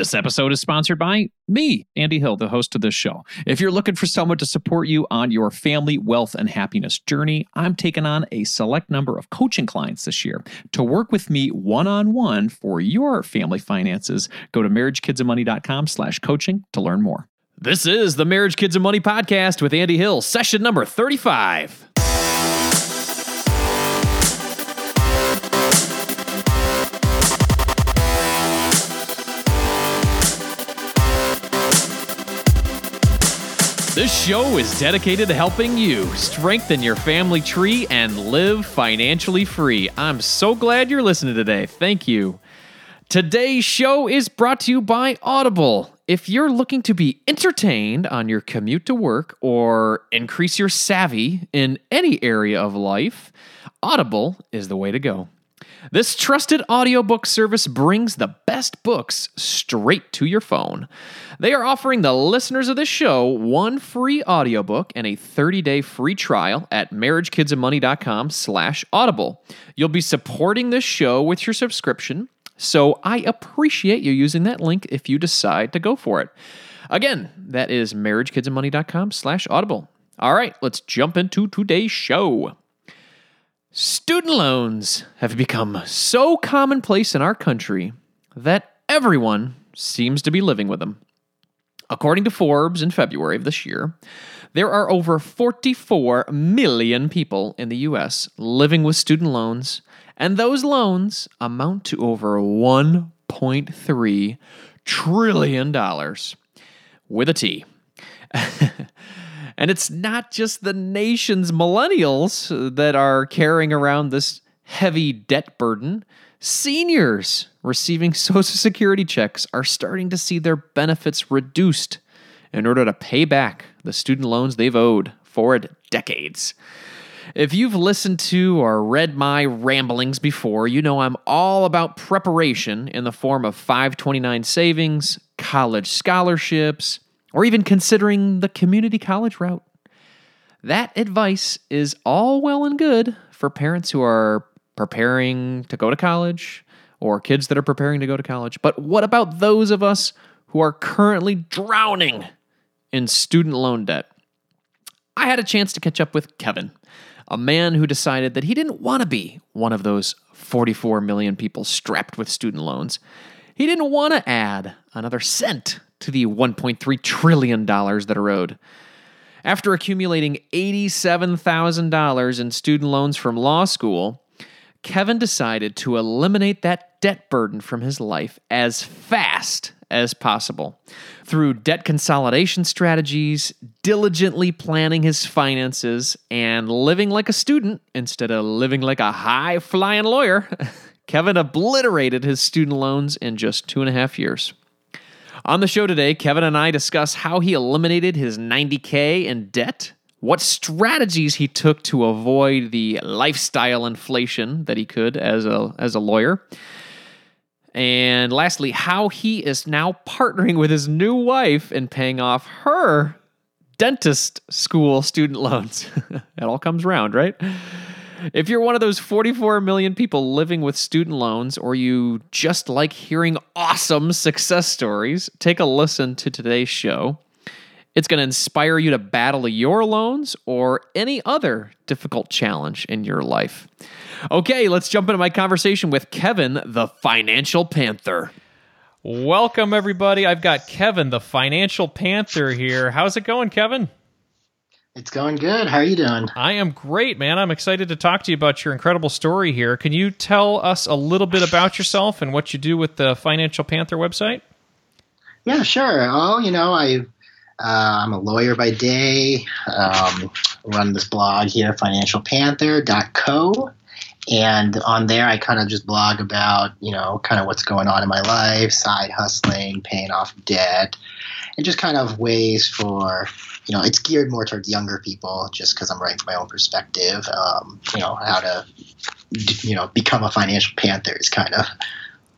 This episode is sponsored by me, Andy Hill, the host of this show. If you're looking for someone to support you on your family, wealth, and happiness journey, I'm taking on a select number of coaching clients this year. To work with me one on one for your family finances, go to marriagekidsandmoney.com slash coaching to learn more. This is the Marriage, Kids, and Money podcast with Andy Hill, session number 35. Show is dedicated to helping you strengthen your family tree and live financially free. I'm so glad you're listening today. Thank you. Today's show is brought to you by Audible. If you're looking to be entertained on your commute to work or increase your savvy in any area of life, Audible is the way to go. This trusted audiobook service brings the best books straight to your phone. They are offering the listeners of this show one free audiobook and a 30-day free trial at marriagekidsandmoney.com slash audible. You'll be supporting this show with your subscription, so I appreciate you using that link if you decide to go for it. Again, that is marriagekidsandmoney.com slash audible. All right, let's jump into today's show. Student loans have become so commonplace in our country that everyone seems to be living with them. According to Forbes in February of this year, there are over 44 million people in the US living with student loans, and those loans amount to over $1.3 trillion with a T. And it's not just the nation's millennials that are carrying around this heavy debt burden. Seniors receiving Social Security checks are starting to see their benefits reduced in order to pay back the student loans they've owed for decades. If you've listened to or read my ramblings before, you know I'm all about preparation in the form of 529 savings, college scholarships, or even considering the community college route. That advice is all well and good for parents who are preparing to go to college or kids that are preparing to go to college. But what about those of us who are currently drowning in student loan debt? I had a chance to catch up with Kevin, a man who decided that he didn't want to be one of those 44 million people strapped with student loans. He didn't want to add another cent to the $1.3 trillion that are owed. After accumulating $87,000 in student loans from law school, Kevin decided to eliminate that debt burden from his life as fast as possible. Through debt consolidation strategies, diligently planning his finances, and living like a student instead of living like a high flying lawyer, Kevin obliterated his student loans in just two and a half years. On the show today, Kevin and I discuss how he eliminated his 90K in debt, what strategies he took to avoid the lifestyle inflation that he could as a, as a lawyer, and lastly, how he is now partnering with his new wife and paying off her dentist school student loans. it all comes around, right? If you're one of those 44 million people living with student loans, or you just like hearing awesome success stories, take a listen to today's show. It's going to inspire you to battle your loans or any other difficult challenge in your life. Okay, let's jump into my conversation with Kevin, the Financial Panther. Welcome, everybody. I've got Kevin, the Financial Panther, here. How's it going, Kevin? It's going good. How are you doing? I am great, man. I'm excited to talk to you about your incredible story here. Can you tell us a little bit about yourself and what you do with the Financial Panther website? Yeah, sure. Oh, you know, I uh, I'm a lawyer by day. Um, run this blog here, financialpanther.co. And on there, I kind of just blog about, you know, kind of what's going on in my life, side hustling, paying off debt, and just kind of ways for you know, it's geared more towards younger people just because I'm writing from my own perspective. Um, you know, how to, you know, become a financial panther is kind of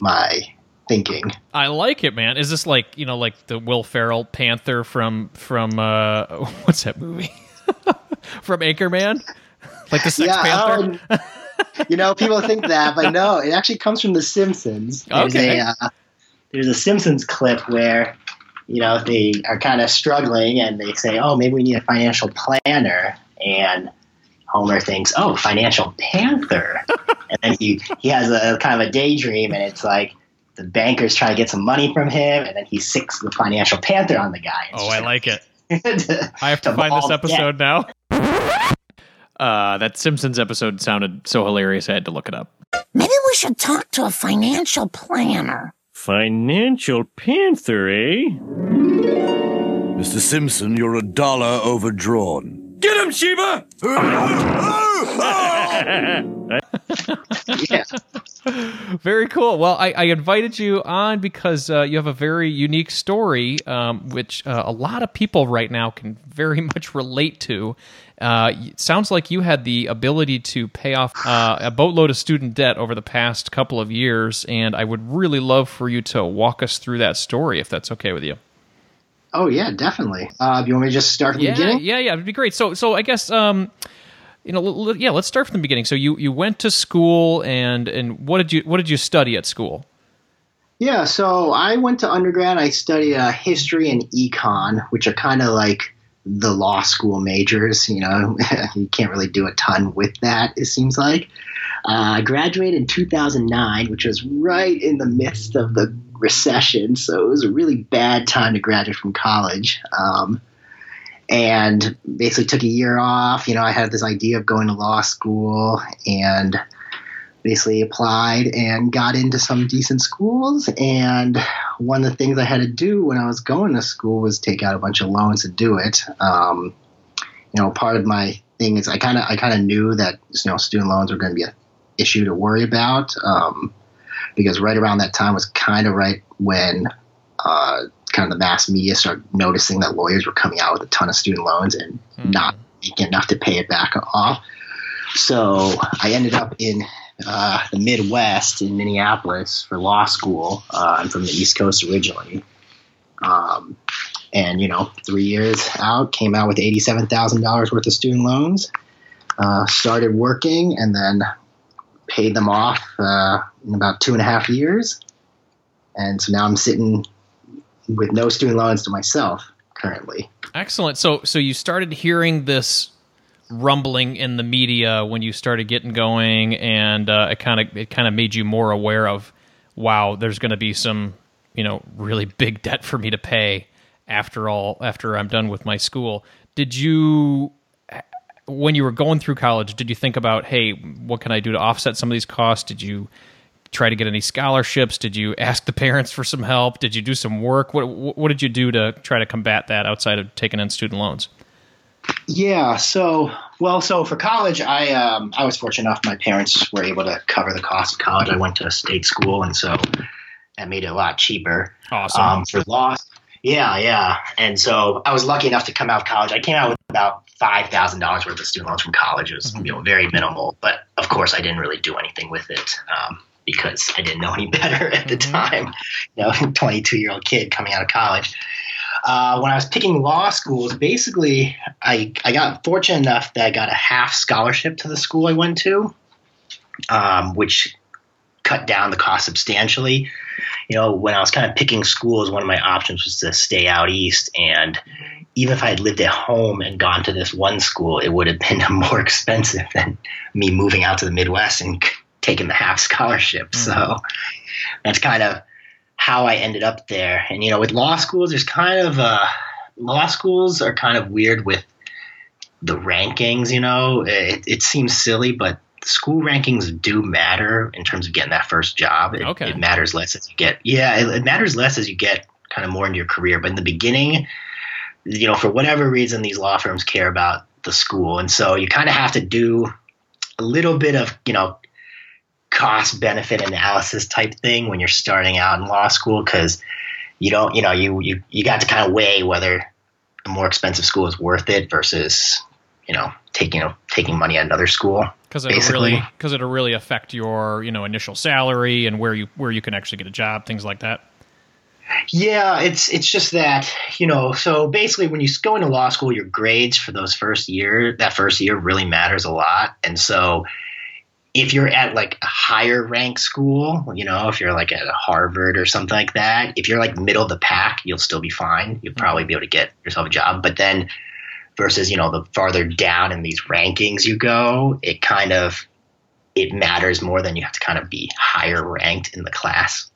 my thinking. I like it, man. Is this like, you know, like the Will Ferrell Panther from, from, uh, what's that movie? from Anchorman? Like the Sex yeah, Panther? Um, you know, people think that, but no, it actually comes from The Simpsons. okay. A, uh, there's a Simpsons clip where you know they are kind of struggling and they say, "Oh, maybe we need a financial planner," and Homer thinks, "Oh, financial panther," and then he he has a kind of a daydream, and it's like the bankers trying to get some money from him, and then he sicks the financial panther on the guy. It's Oh, I like it. I have to The find this bald episode now. Uh, that Simpsons episode sounded so hilarious, I had to look it up. Maybe we should talk to a financial planner. Financial Panther, eh? Mr. Simpson, you're a dollar overdrawn. Get him, Sheba! yeah. Very cool. Well, I, I invited you on because uh, you have a very unique story, um, which uh, a lot of people right now can very much relate to. Uh, sounds like you had the ability to pay off uh, a boatload of student debt over the past couple of years, and I would really love for you to walk us through that story, if that's okay with you. Oh yeah, definitely. Uh, do you want me to just start from the beginning? yeah, yeah. It'd be great. So, so I guess um, you know, l- l- yeah. Let's start from the beginning. So you you went to school, and and what did you what did you study at school? Yeah, so I went to undergrad. I studied uh, history and econ, which are kind of like the law school majors. You know, you can't really do a ton with that, it seems like. Uh, I graduated in 2009, which was right in the midst of the recession, so it was a really bad time to graduate from college. Um, and basically took a year off. You know, I had this idea of going to law school and basically applied and got into some decent schools. And one of the things I had to do when I was going to school was take out a bunch of loans to do it. Um, you know, part of my thing is I kind of I kind of knew that you know student loans were going to be an issue to worry about um, because right around that time was kind of right when uh, kind of the mass media started noticing that lawyers were coming out with a ton of student loans and not making enough to pay it back off. So I ended up in uh, the Midwest in Minneapolis for law school. Uh, I'm from the East Coast originally. Um, and, you know, three years out, came out with $87,000 worth of student loans, uh, started working, and then paid them off uh, in about two and a half years. And so now I'm sitting with no student loans to myself currently. Excellent. So so you started hearing this rumbling in the media when you started getting going, and uh, it kind of it kind of made you more aware of, wow, there's going to be some you know really big debt for me to pay after all after I'm done with my school. Did you when you were going through college, did you think about, hey, what can I do to offset some of these costs? Did you try to get any scholarships? Did you ask the parents for some help? Did you do some work? What what did you do to try to combat that outside of taking in student loans? Yeah. So, well, so for college, I um, I was fortunate enough. My parents were able to cover the cost of college. I went to a state school, and so that made it a lot cheaper. Awesome. Um, for law, yeah, yeah. And so I was lucky enough to come out of college. I came out with about five thousand dollars worth of student loans from college. It was you know very minimal, but of course I didn't really do anything with it. Um, because I didn't know any better at the time, you know, 22 year old kid coming out of college uh, when I was picking law schools, basically, I, I got fortunate enough that I got a half scholarship to the school I went to, um, which cut down the cost substantially. You know, when I was kind of picking schools, one of my options was to stay out east. And even if I had lived at home and gone to this one school, it would have been more expensive than me moving out to the Midwest and taking the half scholarship. Mm-hmm. So that's kind of how I ended up there. And you know, with law schools, there's kind of uh, law schools are kind of weird with the rankings. You know, it, it seems silly, but school rankings do matter in terms of getting that first job. It, okay. it matters less as you get. Yeah, it, it matters less as you get kind of more into your career. But in the beginning, you know, for whatever reason, these law firms care about the school, and so you kind of have to do a little bit of you know cost benefit analysis type thing when you're starting out in law school because you don't you know you you you got to kind of weigh whether a more expensive school is worth it versus you know taking you know, taking money at another school because it'll really because it'll really affect your you know initial salary and where you where you can actually get a job things like that? Yeah it's it's just that you know so basically when you go into law school your grades for those first year that first year really matters a lot. And so if you're at like a higher rank school, you know, if you're like at Harvard or something like that, if you're like middle of the pack, you'll still be fine. You'll mm-hmm. probably be able to get yourself a job. But then versus, you know, the farther down in these rankings you go, it kind of it matters more than you have to kind of be higher ranked in the class.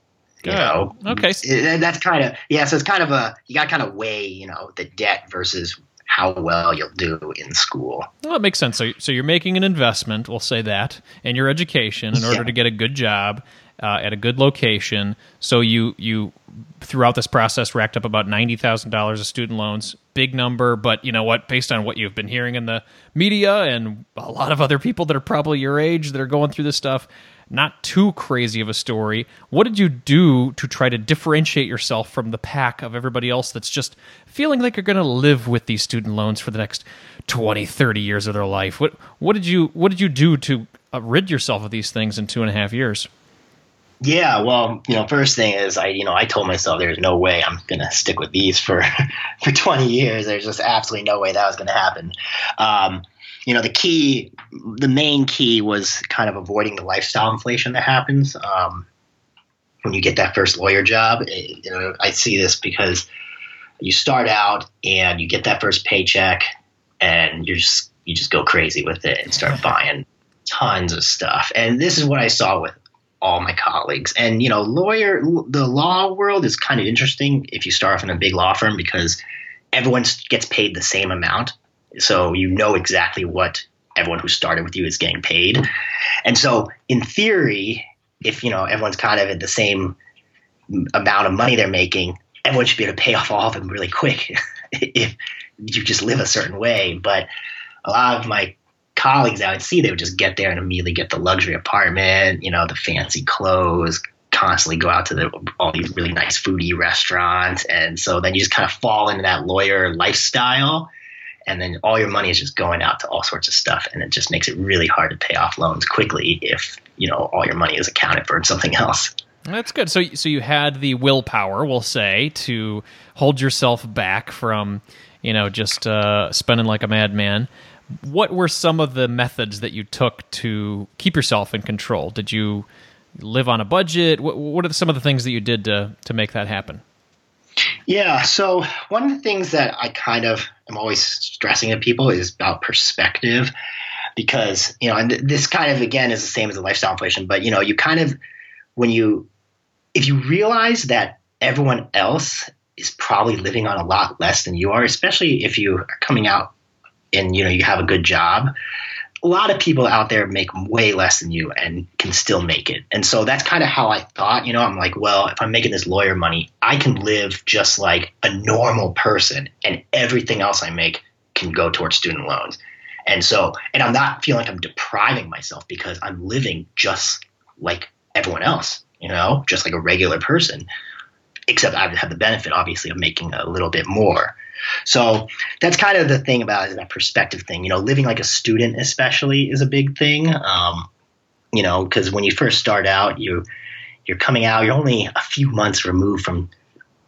You Good. know, Okay. It- that's kind of yeah. So it's kind of a you got to kind of weigh, you know, the debt versus how well you'll do in school. Well, that makes sense. So, so you're making an investment, we'll say that, in your education in order Yeah. to get a good job uh, at a good location. So you you throughout this process racked up about ninety thousand dollars of student loans. Big number, but you know what? Based on what you've been hearing in the media and a lot of other people that are probably your age that are going through this stuff, not too crazy of a story. What did you do to try to differentiate yourself from the pack of everybody else that's just feeling like you're going to live with these student loans for the next 20, 30 years of their life? What what did you what did you do to uh, rid yourself of these things in two and a half years? Yeah, well, you know, first thing is I, you know, I told myself there's no way I'm gonna stick with these for for 20 years. There's just absolutely no way that was gonna happen. Um, you know, the key, the main key was kind of avoiding the lifestyle inflation that happens um, when you get that first lawyer job. It- you know, I see this because you start out and you get that first paycheck, and you're just you just go crazy with it and start buying tons of stuff. And this is what I saw with all my colleagues. And you know, lawyer, the law world is kind of interesting if you start off in a big law firm because everyone gets paid the same amount, so you know exactly what everyone who started with you is getting paid. And so, in theory, if you know everyone's kind of at the same amount of money they're making, everyone should be able to pay off all of them really quick if you just live a certain way. But a lot of my colleagues I would see, they would just get there and immediately get the luxury apartment, you know, the fancy clothes, constantly go out to the, all these really nice foodie restaurants. And so then you just kind of fall into that lawyer lifestyle. And then all your money is just going out to all sorts of stuff. And it just makes it really hard to pay off loans quickly if, you know, all your money is accounted for in something else. That's good. So so you had the willpower, we'll say, to hold yourself back from, you know, just uh, spending like a madman. What were some of the methods that you took to keep yourself in control? Did you live on a budget? What, what are some of the things that you did to to make that happen? Yeah. So one of the things that I kind of am always stressing to people is about perspective, because you know, and this kind of again is the same as the lifestyle inflation. But you know, you kind of when you if you realize that everyone else is probably living on a lot less than you are, especially if you are coming out and you know you have a good job. A lot of people out there make way less than you and can still make it. And so that's kind of how I thought, you know, I'm like, well, if I'm making this lawyer money, I can live just like a normal person and everything else I make can go towards student loans. And so, and I'm not feeling like I'm depriving myself because I'm living just like everyone else, you know, just like a regular person, except I have the benefit, obviously, of making a little bit more. So that's kind of the thing about that perspective thing. You know, living like a student, especially, is a big thing. Um, you know, because when you first start out, you you're coming out, you're only a few months removed from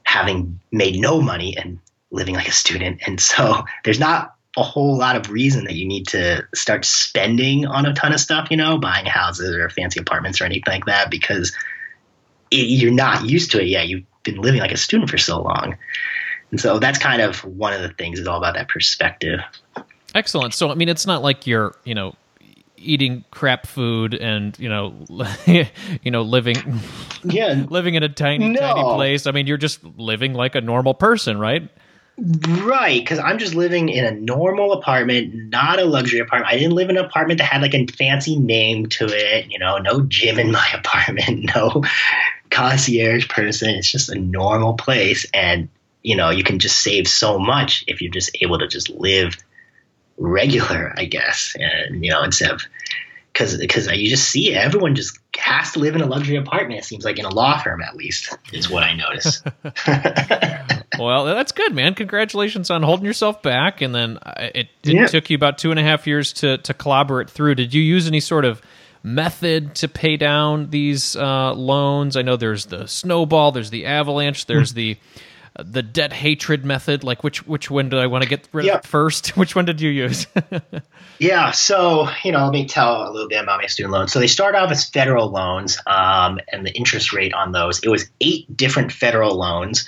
having made no money and living like a student, and so there's not a whole lot of reason that you need to start spending on a ton of stuff. You know, buying houses or fancy apartments or anything like that, because it, you're not used to it yet. You've been living like a student for so long. And so that's kind of one of the things is all about that perspective. Excellent. So I mean, it's not like you're you know eating crap food and you know you know living Yeah, living in a tiny No. tiny place. I mean, you're just living like a normal person, right? right. Because I'm just living in a normal apartment, not a luxury apartment. I didn't live in an apartment that had like a fancy name to it. You know, no gym in my apartment, no concierge person. It's just a normal place, and you know, you can just save so much if you're just able to just live regular, I guess, and you know, instead of because because you just see it. everyone just has to live in a luxury apartment. It seems like in a law firm, at least, is what I notice. Well, that's good, man. Congratulations on holding yourself back, and then uh, it, it Yeah. took you about two and a half years to to clobber it through. Did you use any sort of method to pay down these uh, loans? I know there's the snowball, there's the avalanche, there's the the debt hatred method. Like which which one do I want to get rid Yep. of first? Which one did you use? Yeah, so you know, let me tell a little bit about my student loans. So they start off as federal loans, um, and the interest rate on those it was eight different federal loans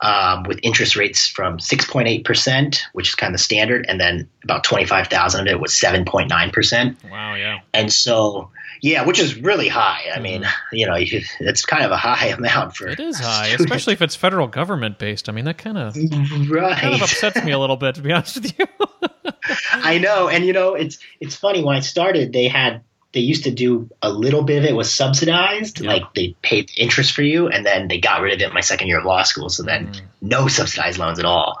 um, with interest rates from six point eight percent, which is kind of the standard, and then about twenty five thousand of it was seven point nine percent. wow, yeah. And so, yeah, which is really high. I mean, you know, you, it's kind of a high amount for It is high, especially if it's federal government based. I mean, that kind of right. kind of upsets me a little bit, to be honest with you. I know, and you know, it's it's funny. When I started, they had they used to do a little bit of it was subsidized, Yeah. like they paid interest for you, and then they got rid of it my second year of law school. So then, Mm. no subsidized loans at all.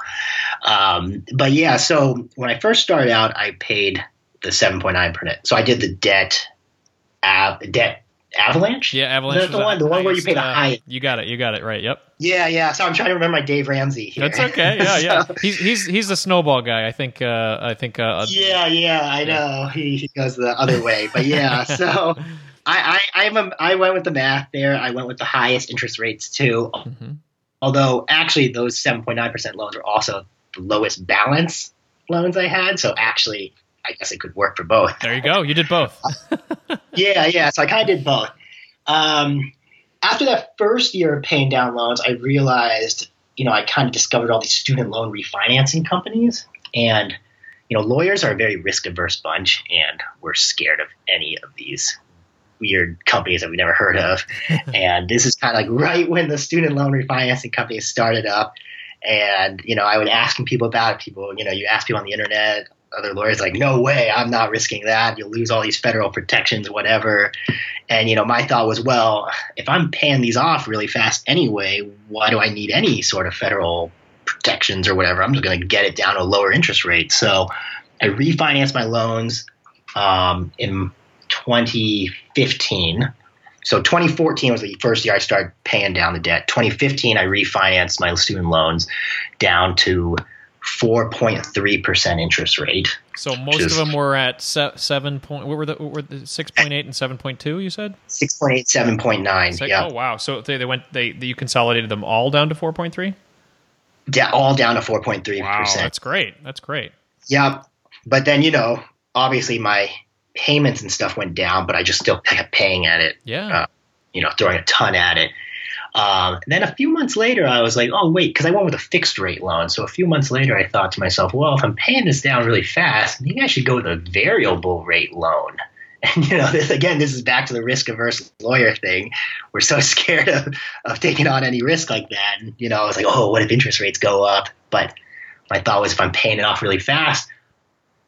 Um, but yeah, so when I first started out, I paid the seven point nine percent. So I did the debt, av- debt avalanche. yeah, Avalanche. That the one, the one where you pay the uh, highest. You got it. You got it right. Yep. Yeah, yeah. So I'm trying to remember my Dave Ramsey. Here. That's okay. Yeah, yeah. He's he's he's the snowball guy. I think. Uh, I think. Uh, yeah, yeah, I know. He, he goes the other way, but yeah. So I, I, I'm a, I went with the math there. I went with the highest interest rates too. mhm. Although actually, those 7.9 percent loans are also the lowest balance loans I had. So actually, I guess it could work for both. There you go. You did both. yeah, yeah. So I kind of did both. Um, after that first year of paying down loans, I realized, you know, I kind of discovered all these student loan refinancing companies, and you know, lawyers are a very risk averse bunch, and we're scared of any of these weird companies that we've never heard of. and this is kind of like right when the student loan refinancing companies started up. And you know, I would asking people about it. People, you know, you ask people on the internet, other lawyers like, no way, I'm not risking that. You'll lose all these federal protections, whatever. And you know, my thought was, well, if I'm paying these off really fast anyway, why do I need any sort of federal protections or whatever? I'm just going to get it down to a lower interest rate. So I refinanced my loans um, in 2015. So 2014 was the first year I started paying down the debt. 2015, I refinanced my student loans down to 4.3% interest rate. So most Just- of them were at se- seven point. What were the what were the six point eight and seven point two? You said. 6.8, 7.9. Six- yeah. Oh wow. So they, they went they you consolidated them all down to four point three. Da- all down to 4.3%. Wow, that's great. That's great. Yeah. But then, you know, obviously my payments and stuff went down, but I just still kept paying at it, Yeah. Uh, you know, throwing a ton at it. Um, then a few months later, I was like, oh, wait, because I went with a fixed rate loan. So a few months later, I thought to myself, well, if I'm paying this down really fast, maybe I should go with a variable rate loan. And, you know, this again, this is back to the risk averse lawyer thing. We're so scared of, of taking on any risk like that. And, you know, I was like, oh, what if interest rates go up? But my thought was if I'm paying it off really fast,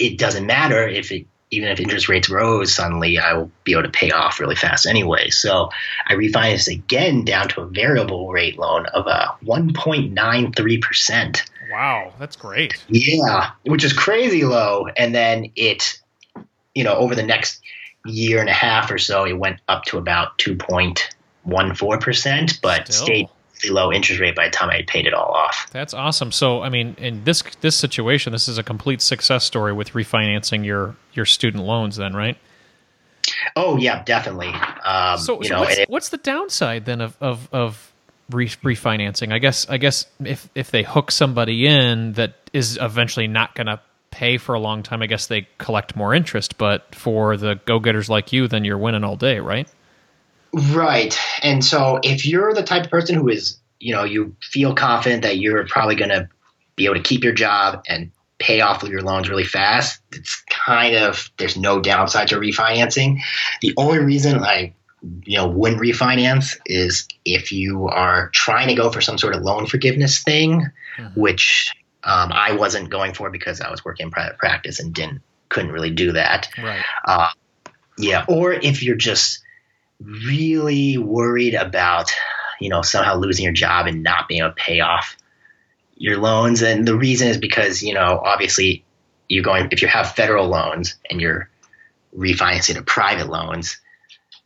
it doesn't matter if it even if interest rates rose suddenly I will be able to pay off really fast anyway. So I refinanced again down to a variable rate loan of uh, a 1.93 percent. Wow, that's great. Yeah, which is crazy low. And then it, you know, over the next year and a half or so, it went up to about 2.14 percent, but Still. stayed low interest rate by the time I had paid it all off. That's awesome. So, I mean, in this this situation, this is a complete success story with refinancing your your student loans. Then, right? Oh yeah, definitely. Um, So, you so know, what's, it, what's the downside then of of of re- refinancing? I guess I guess if if they hook somebody in that is eventually not going to pay for a long time, I guess they collect more interest. But for the go getters like you, then you're winning all day, right? Right. And so if you're the type of person who is, you know, you feel confident that you're probably going to be able to keep your job and pay off your loans really fast, it's kind of, there's no downside to refinancing. The only reason I, you know, wouldn't refinance is if you are trying to go for some sort of loan forgiveness thing, which um, I wasn't going for because I was working in private practice and didn't, couldn't really do that. Right. Uh, yeah, or if you're just really worried about, you know, somehow losing your job and not being able to pay off your loans, and the reason is because you know, obviously, you're going if you have federal loans and you're refinancing to private loans,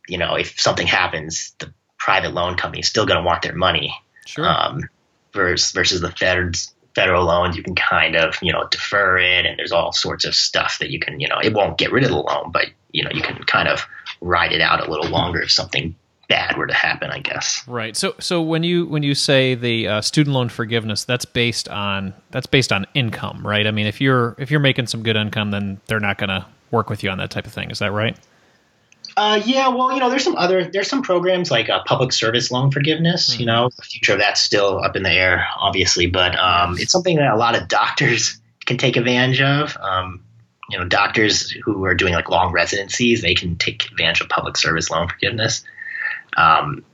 you know, if something happens, the private loan company is still going to want their money. Sure. Um, versus versus the feds federal loans, you can kind of you know defer it, and there's all sorts of stuff that you can you know it won't get rid of the loan, but you know you can kind of ride it out a little longer if something bad were to happen, I guess. Right. So so when you when you say the uh, student loan forgiveness, that's based on that's based on income, right? I mean, if you're if you're making some good income, then they're not going to work with you on that type of thing. Is that right? Uh, yeah, well, you know, there's some other there's some programs like uh, public service loan forgiveness. You know, the future of that's still up in the air, obviously, but um, it's something that a lot of doctors can take advantage of. Um, you know, doctors who are doing like long residencies, they can take advantage of public service loan forgiveness. Um,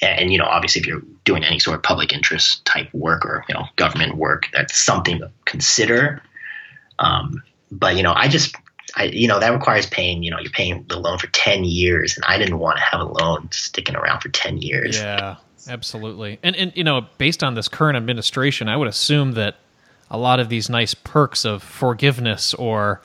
and, you know, obviously, if you're doing any sort of public interest type work or you know government work, that's something to consider. Um, but you know, I just I, you know, that requires paying, you know, you're paying the loan for 10 years and I didn't want to have a loan sticking around for 10 years. Yeah, absolutely. And, and, you know, based on this current administration, I would assume that a lot of these nice perks of forgiveness or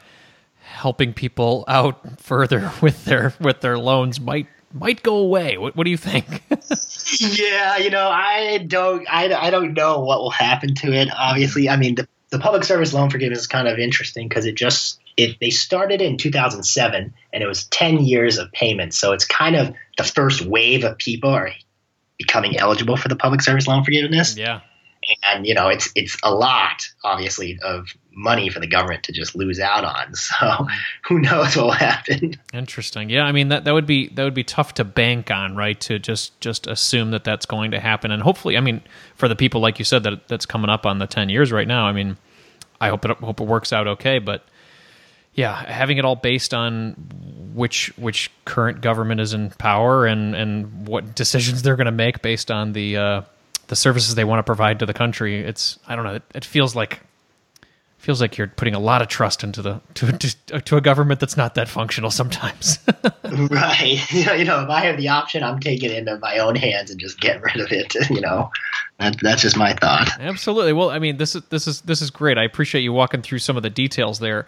helping people out further with their, with their loans might, might go away. What, what do you think? yeah, you know, I don't, I, I don't know what will happen to it. Obviously, I mean, the, the public service loan forgiveness is kind of interesting because it just it they started in 2007 and it was 10 years of payments so it's kind of the first wave of people are becoming eligible for the public service loan forgiveness yeah and you know it's it's a lot obviously of money for the government to just lose out on. So who knows what will happen? Interesting. Yeah i mean that that would be that would be tough to bank on right? To just just assume that that's going to happen. And hopefully i mean for the people like you said that that's coming up on the 10 years right now i mean i hope it hope it works out okay. But yeah, having it all based on which which current government is in power and and what decisions they're going to make based on the uh, the services they want to provide to the country. It's I don't know. It, it feels like feels like you're putting a lot of trust into the to to, to a government that's not that functional sometimes. right. You know, if I have the option, I'm taking it into my own hands and just get rid of it. You know, that, that's just my thought. Absolutely. Well, I mean, this is this is this is great. I appreciate you walking through some of the details there.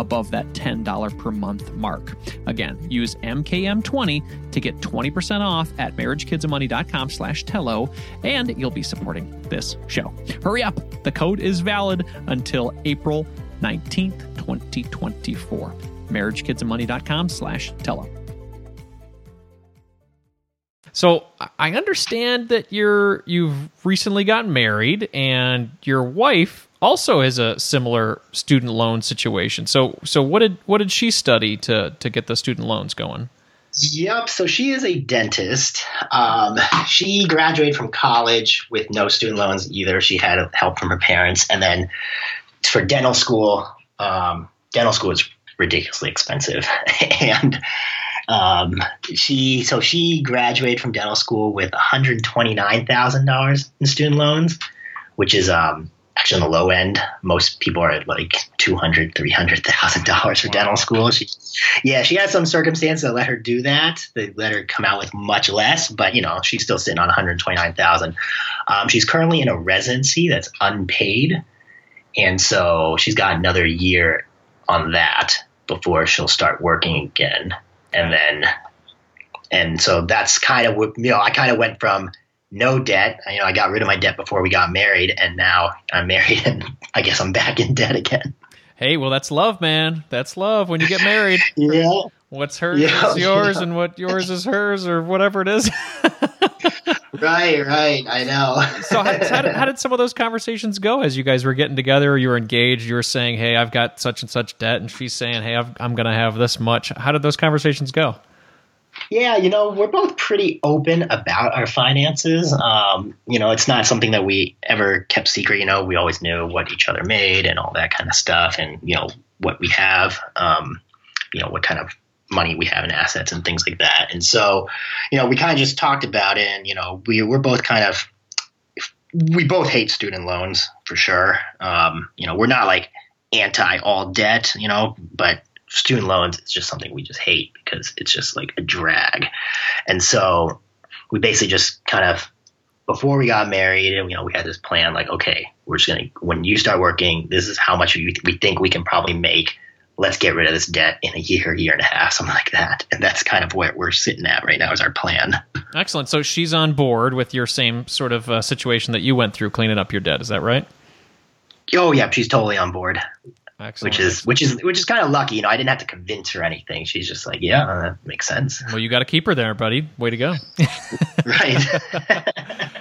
above that $10 per month mark. Again, use MKM20 to get 20% off at marriagekidsandmoney.com slash Tello, and you'll be supporting this show. Hurry up. The code is valid until April 19th, 2024. marriagekidsandmoney.com slash Tello. So I understand that you're you've recently gotten married and your wife also has a similar student loan situation. So so what did what did she study to to get the student loans going? Yep. So she is a dentist. Um, she graduated from college with no student loans either. She had help from her parents, and then for dental school, um, dental school is ridiculously expensive, and um, she so she graduated from dental school with one hundred twenty nine thousand dollars in student loans, which is um, actually on the low end. Most people are at like two hundred, three hundred thousand dollars for dental school. She, yeah, she had some circumstances that let her do that. They let her come out with much less, but you know she's still sitting on one hundred twenty nine thousand. Um, she's currently in a residency that's unpaid, and so she's got another year on that before she'll start working again, and then. And so that's kind of what you know. I kind of went from no debt. You know, I got rid of my debt before we got married, and now I'm married, and I guess I'm back in debt again. Hey, well, that's love, man. That's love when you get married. yeah. What's hers Yeah, is yours, yeah. and what yours is hers, or whatever it is. Right, right. I know. so, how, how, did, how did some of those conversations go as you guys were getting together? Or you were engaged. You were saying, "Hey, I've got such and such debt," and she's saying, "Hey, I've, I'm going to have this much." How did those conversations go? Yeah, you know, we're both pretty open about our finances. Um, you know, it's not something that we ever kept secret. You know, we always knew what each other made and all that kind of stuff, and you know what we have. Um, you know what kind of money we have in assets and things like that. And so, you know, we kind of just talked about it, and you know, we we're both kind of we both hate student loans for sure. Um, you know, we're not like anti all debt, you know, but student loans it's just something we just hate because it's just like a drag. And so we basically just kind of before we got married and you know we had this plan like okay we're just gonna when you start working this is how much you, we think we can probably make let's get rid of this debt in a year year and a half something like that and that's kind of where we're sitting at right now is our plan Excellent. So she's on board with your same sort of uh, situation that you went through, cleaning up your debt. Is that right? oh yeah she's totally on board Excellent. which is which is which is kind of lucky you know i didn't have to convince her anything she's just like yeah that makes sense well, you got to keep her there, buddy. Way to go. right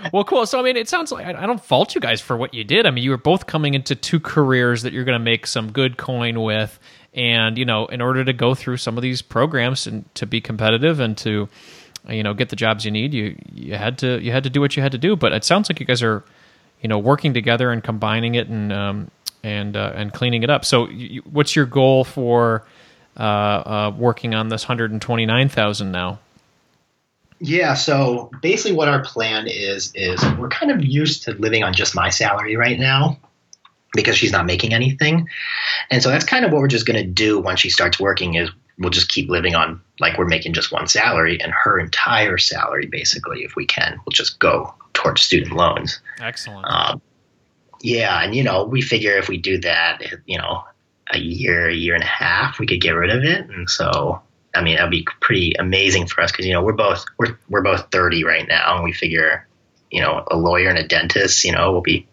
well, cool. So, I mean, it sounds like I I don't fault you guys for what you did. I mean, you were both coming into two careers that you're going to make some good coin with. And, you know, in order to go through some of these programs and to be competitive and to, you know, get the jobs you need, you, you had to, you had to do what you had to do. But it sounds like you guys are, you know, working together and combining it and, um, and, uh, and cleaning it up. So you, what's your goal for, uh, uh, working on this 129,000 now? Yeah, so basically what our plan is is we're kind of used to living on just my salary right now because she's not making anything. And so that's kind of what we're just going to do once she starts working is we'll just keep living on like we're making just one salary and her entire salary basically if we can will just go towards student loans. Excellent. Um, yeah, and you know, we figure if we do that, you know, a year, a year and a half, we could get rid of it. And so, I mean, that'd be pretty amazing for us because you know we're both we're we're both thirty right now, and we figure, you know, a lawyer and a dentist, you know, will be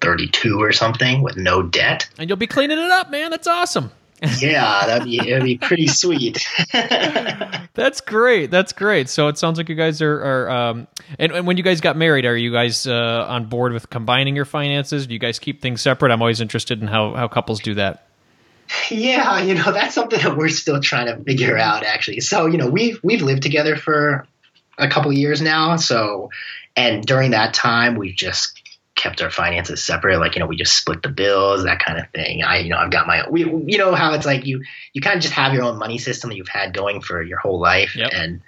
thirty-two or something with no debt. and you'll be cleaning it up, man. That's awesome. Yeah, that'd be it'd be pretty sweet. That's great. That's great. So it sounds like you guys are, are um, and, and when you guys got married, are you guys uh, on board with combining your finances? Do you guys keep things separate? I'm always interested in how, how couples do that. Yeah, you know, that's something that we're still trying to figure out actually. So, you know, we've we've lived together for a couple years now, so and during that time we've just kept our finances separate like you know we just split the bills that kind of thing i you know i've got my we you know how it's like you you kind of just have your own money system that you've had going for your whole life Yep. and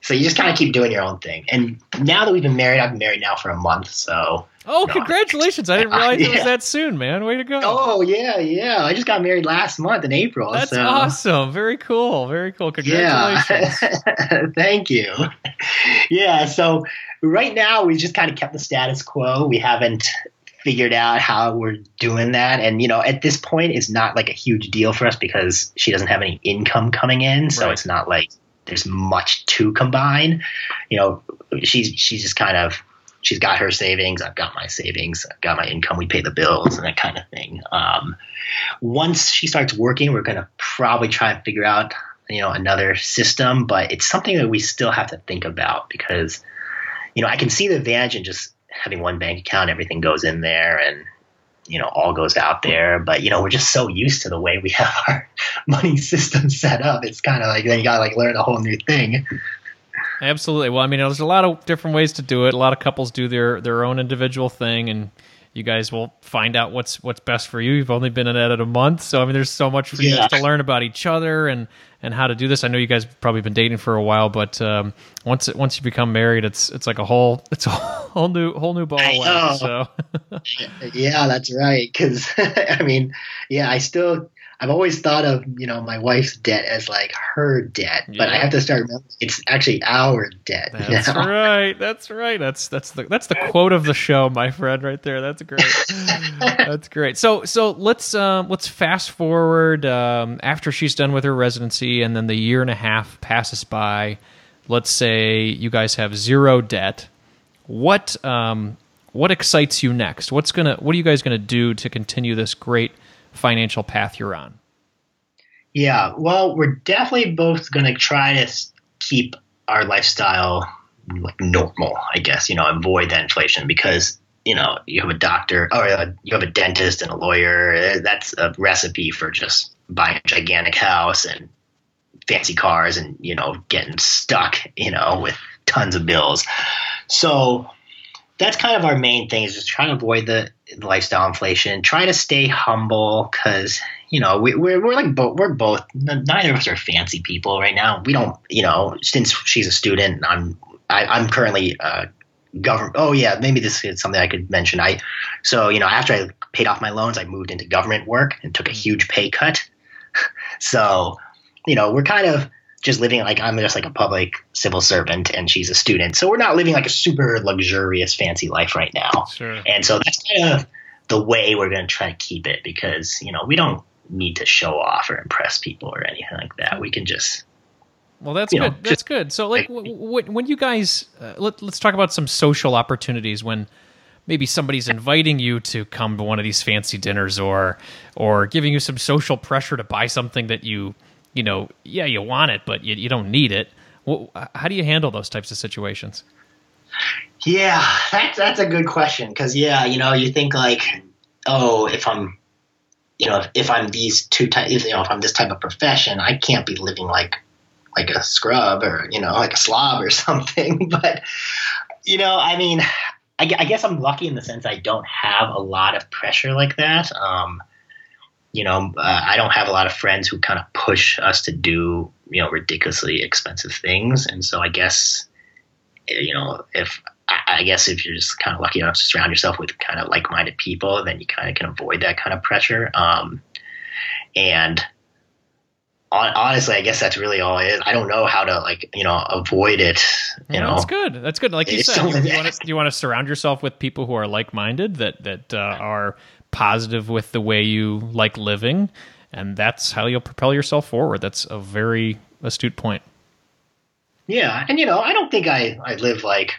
so you just kind of keep doing your own thing and now that we've been married i've been married now for a month so Oh, No. congratulations. I didn't realize it was that soon, man. Way to go. oh yeah yeah i just got married last month in april That's so. awesome. Very cool. Very cool. Congratulations. Yeah. Thank you. Yeah. So right now we just kind of kept the status quo. We haven't figured out how we're doing that. And, you know, at this point, it's not like a huge deal for us because she doesn't have any income coming in. So Right. it's not like there's much to combine. You know, she's, she's just kind of, she's got her savings. I've got my savings. I've got my income. We pay the bills and that kind of thing. Um, once she starts working, we're going to probably try and figure out, you know, another system, but it's something that we still have to think about because, you know, I can see the advantage in just having one bank account, everything goes in there and, you know all goes out there. But you know we're just so used to the way we have our money system set up. It's kind of like then you got to like learn a whole new thing. Absolutely. Well, I mean, there's a lot of different ways to do it. A lot of couples do their their own individual thing, and you guys will find out what's what's best for you. You've only been in it a month, so I mean, there's so much for you Yeah. guys to learn about each other and and how to do this. I know you guys have probably been dating for a while, but um, once once you become married, it's it's like a whole it's a whole new whole new ball wax. So Yeah, that's right. Because I mean, yeah, I still I've always thought of you know my wife's debt as like her debt, but I have to start it's actually our debt. That's now. right. That's right. That's that's the that's the quote of the show, my friend, right there. That's great. that's great. So so let's um, let's fast forward um, after she's done with her residency, and then the year and a half passes by. Let's say you guys have zero debt. What um, what excites you next? What's gonna what are you guys gonna do to continue this great financial path you're on? Yeah, well, we're definitely both going to try to keep our lifestyle like normal, I guess, you know, avoid that inflation because, you know, you have a doctor or uh, you have a dentist and a lawyer. eh, That's a recipe for just buying a gigantic house and fancy cars and, you know, getting stuck, you know, with tons of bills. So that's kind of our main thing is just trying to avoid the lifestyle inflation, try to stay humble because you know we, we're we're like both we're both neither of us are fancy people right now. We don't you know since she's a student, I'm I, I'm currently uh, government. Oh yeah, maybe this is something I could mention. I so you know after I paid off my loans, I moved into government work and took a huge pay cut. so you know we're kind of just living like I'm just like a public civil servant and she's a student. So we're not living like a super luxurious fancy life right now. Sure. And so that's kind of the way we're going to try to keep it because, you know, we don't need to show off or impress people or anything like that. We can just, Well, that's good. know, that's just- good. So, like, w- w- when you guys uh, let, let's talk about some social opportunities when maybe somebody's inviting you to come to one of these fancy dinners or or giving you some social pressure to buy something that you you know yeah you want it but you, you don't need it. Wh- how do you handle those types of situations? yeah, that's, that's a good question. Because, yeah, you know, you think like, oh, if I'm, you know, if, if I'm these two types, you know, if I'm this type of profession, I can't be living like, like a scrub or, you know, like a slob or something. but, you know, I mean, I, I guess I'm lucky in the sense I don't have a lot of pressure like that. Um, you know, uh, I don't have a lot of friends who kind of push us to do, you know, ridiculously expensive things. And so I guess, eh, you know, if I guess if you're just kind of lucky enough to surround yourself with kind of like-minded people, then you kind of can avoid that kind of pressure. Um, and honestly, I guess that's really all it is. I don't know how to like, you know, avoid it. You Well, know, that's good. That's good. Like you It's said, you, you want to you want to surround yourself with people who are like minded that that uh, are positive with the way you like living, and that's how you'll propel yourself forward. That's a very astute point. Yeah, and you know, I don't think I I live like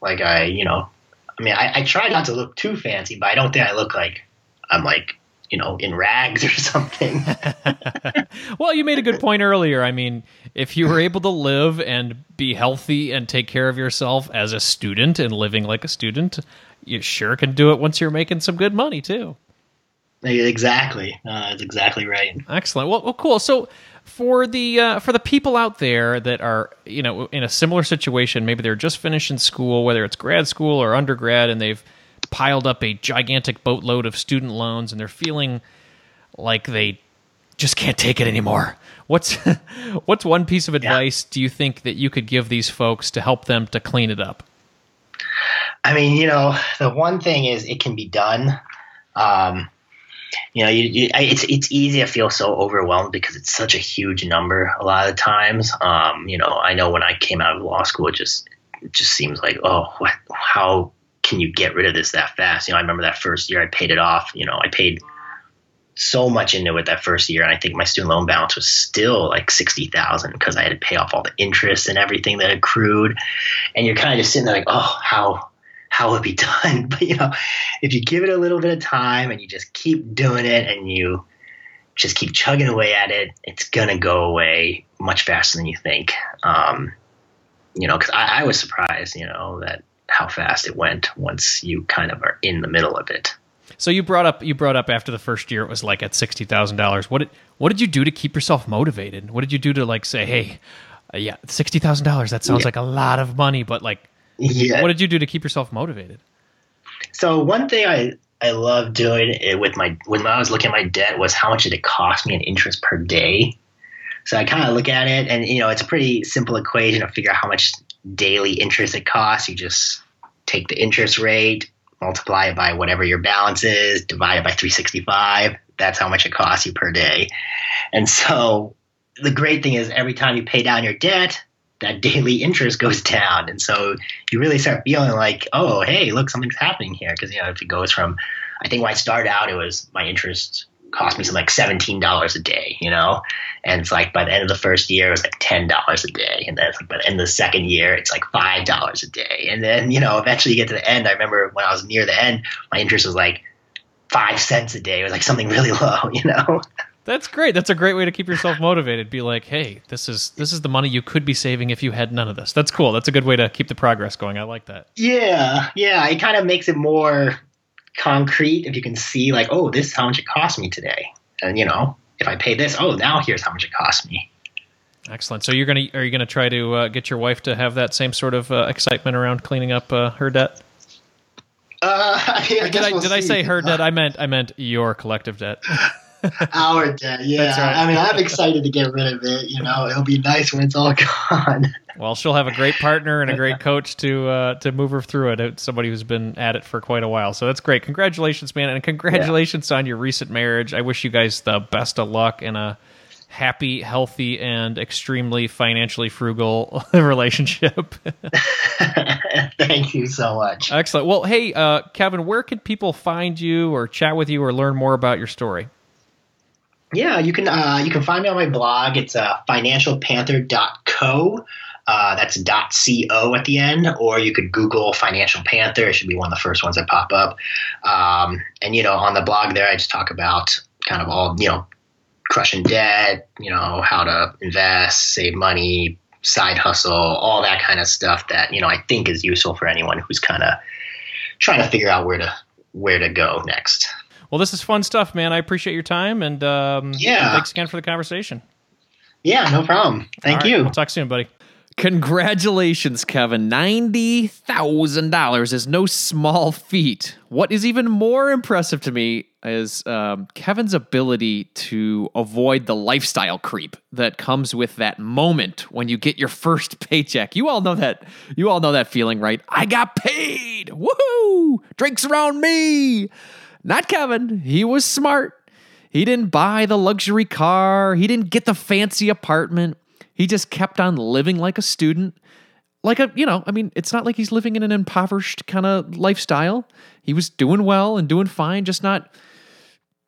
like I you know, I mean, I, I try not to look too fancy, but I don't think I look like I'm like you know in rags or something. well, you made a good point earlier. I mean, if you were able to live and be healthy and take care of yourself as a student and living like a student, you sure can do it once you're making some good money too. exactly, uh, that's exactly right. Excellent. Well, well cool. So for the uh, for the people out there that are you know in a similar situation, maybe they're just finishing school, whether it's grad school or undergrad, and they've piled up a gigantic boatload of student loans, and they're feeling like they just can't take it anymore. What's what's one piece of advice do you think that you could give these folks to help them to clean it up? I mean, you know, the one thing is it can be done. Um, you know, you, you, it's it's easy to feel so overwhelmed because it's such a huge number a lot of times. Um, you know, I know when I came out of law school, it just it just seems like, oh, what, how can you get rid of this that fast? You know, I remember that first year I paid it off. You know, I paid so much into it that first year, and I think my student loan balance was still like sixty thousand because I had to pay off all the interest and everything that accrued. And you're kind of just sitting there like, oh, how how it be done? But you know, if you give it a little bit of time and you just keep doing it and you just keep chugging away at it, it's gonna go away much faster than you think. Um, you know, because I, I was surprised, you know, that how fast it went once you kind of are in the middle of it. So you brought up you brought up after the first year it was like at sixty thousand dollars. What did what did you do to keep yourself motivated? What did you do to like say, hey, uh, yeah, sixty thousand dollars. That sounds Yeah. like a lot of money, but like, Yeah. what did you do to keep yourself motivated? So one thing I I love doing it with my when I was looking at my debt was how much did it cost me in interest per day. So I kind of look at it, and you know, it's a pretty simple equation to figure out how much daily interest it costs. You just take the interest rate, multiply it by whatever your balance is, divide it by 365. That's how much it costs you per day. And so the great thing is every time you pay down your debt, that daily interest goes down. And so you really start feeling like, oh, hey, look, something's happening here. Because, you know, if it goes from, I think when I started out, it was my interest cost me something like $17 a day, you know? And it's like by the end of the first year, it was like $10 a day. And then it's like by the end of the second year, it's like $5 a day. And then, you know, eventually you get to the end. I remember when I was near the end, my interest was like five cents a day. It was like something really low, you know? That's great. That's a great way to keep yourself motivated. Be like, hey, this is this is the money you could be saving if you had none of this. That's cool. That's a good way to keep the progress going. I like that. Yeah, yeah. It kind of makes it more concrete if you can see, like, oh, this is how much it cost me today. And, you know, if I pay this, oh, now here's how much it cost me. Excellent. So you're gonna are you gonna try to uh, get your wife to have that same sort of uh, excitement around cleaning up uh, her debt? Uh, I mean, I Did I we'll did I say her debt? I meant I meant your collective debt. Our debt, yeah. That's right. I mean, I'm excited to get rid of it. You know, it'll be nice when it's all gone. Well, she'll have a great partner and a great coach to uh, to move her through it. It's somebody who's been at it for quite a while. So that's great. Congratulations, man, and congratulations on your recent marriage. I wish you guys the best of luck in a happy, healthy, and extremely financially frugal relationship. Thank you so much. Excellent. Well, hey, uh, Kevin, where can people find you or chat with you or learn more about your story? Yeah, you can uh, you can find me on my blog. It's uh, financialpanther.co. Uh, that's .co at the end, or you could Google Financial Panther. It should be one of the first ones that pop up. Um, and you know, on the blog there, I just talk about kind of all you know, crushing debt, you know, how to invest, save money, side hustle, all that kind of stuff that you know I think is useful for anyone who's kind of trying to figure out where to where to go next. Well, this is fun stuff, man. I appreciate your time and um, Yeah. thanks again for the conversation. Yeah, no problem. Thank right, you. We'll talk soon, buddy. Congratulations, Kevin. $90,000 is no small feat. What is even more impressive to me is um, Kevin's ability to avoid the lifestyle creep that comes with that moment when you get your first paycheck. You all know that. You all know that feeling, right? I got paid. Woohoo! Drinks around me. Not Kevin. He was smart. He didn't buy the luxury car. He didn't get the fancy apartment. He just kept on living like a student. Like a, you know, I mean, it's not like he's living in an impoverished kind of lifestyle. He was doing well and doing fine, just not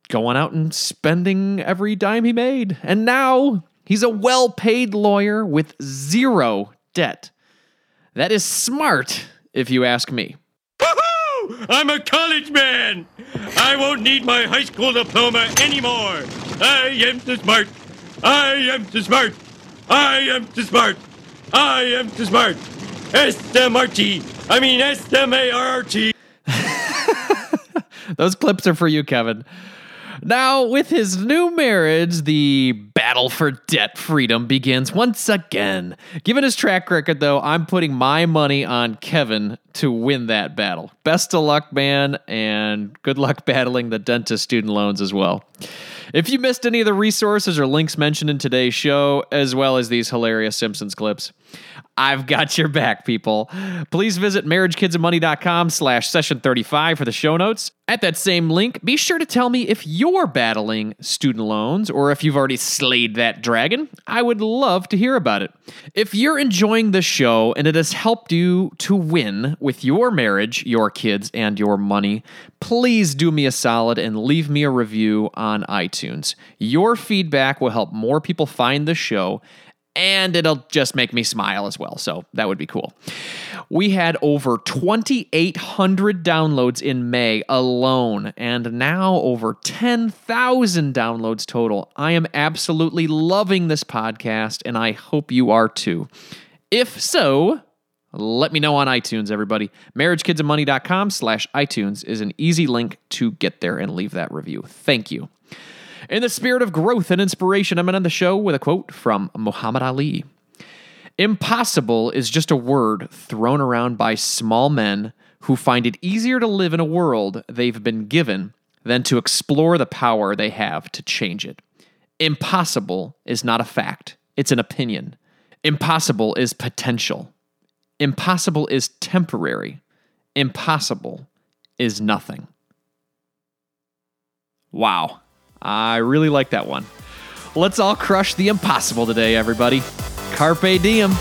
going out and spending every dime he made. And now he's a well paid lawyer with zero debt. That is smart, if you ask me. Woohoo! I'm a college man! I won't need my high school diploma anymore! I am too smart! I am too smart! I am too smart! I am too smart! S-M-R-T! I mean S-M-A-R-T! Those clips are for you, Kevin. Now, with his new marriage, the battle for debt freedom begins once again. Given his track record, though, I'm putting my money on Kevin to win that battle. Best of luck, man, and good luck battling the dentist student loans as well. If you missed any of the resources or links mentioned in today's show, as well as these hilarious Simpsons clips, I've got your back, people. Please visit marriagekidsandmoney.com slash session 35 for the show notes. At that same link, be sure to tell me if you're battling student loans or if you've already slayed that dragon. I would love to hear about it. If you're enjoying the show and it has helped you to win with your marriage, your kids, and your money, please do me a solid and leave me a review on iTunes. Your feedback will help more people find the show and it'll just make me smile as well. So that would be cool. We had over 2,800 downloads in May alone, and now over 10,000 downloads total. I am absolutely loving this podcast, and I hope you are too. If so, let me know on iTunes, everybody. MarriageKidsAndMoney.com slash iTunes is an easy link to get there and leave that review. Thank you. In the spirit of growth and inspiration, I'm going to end the show with a quote from Muhammad Ali. Impossible is just a word thrown around by small men who find it easier to live in a world they've been given than to explore the power they have to change it. Impossible is not a fact, it's an opinion. Impossible is potential. Impossible is temporary. Impossible is nothing. Wow. I really like that one. Let's all crush the impossible today, everybody. Carpe diem.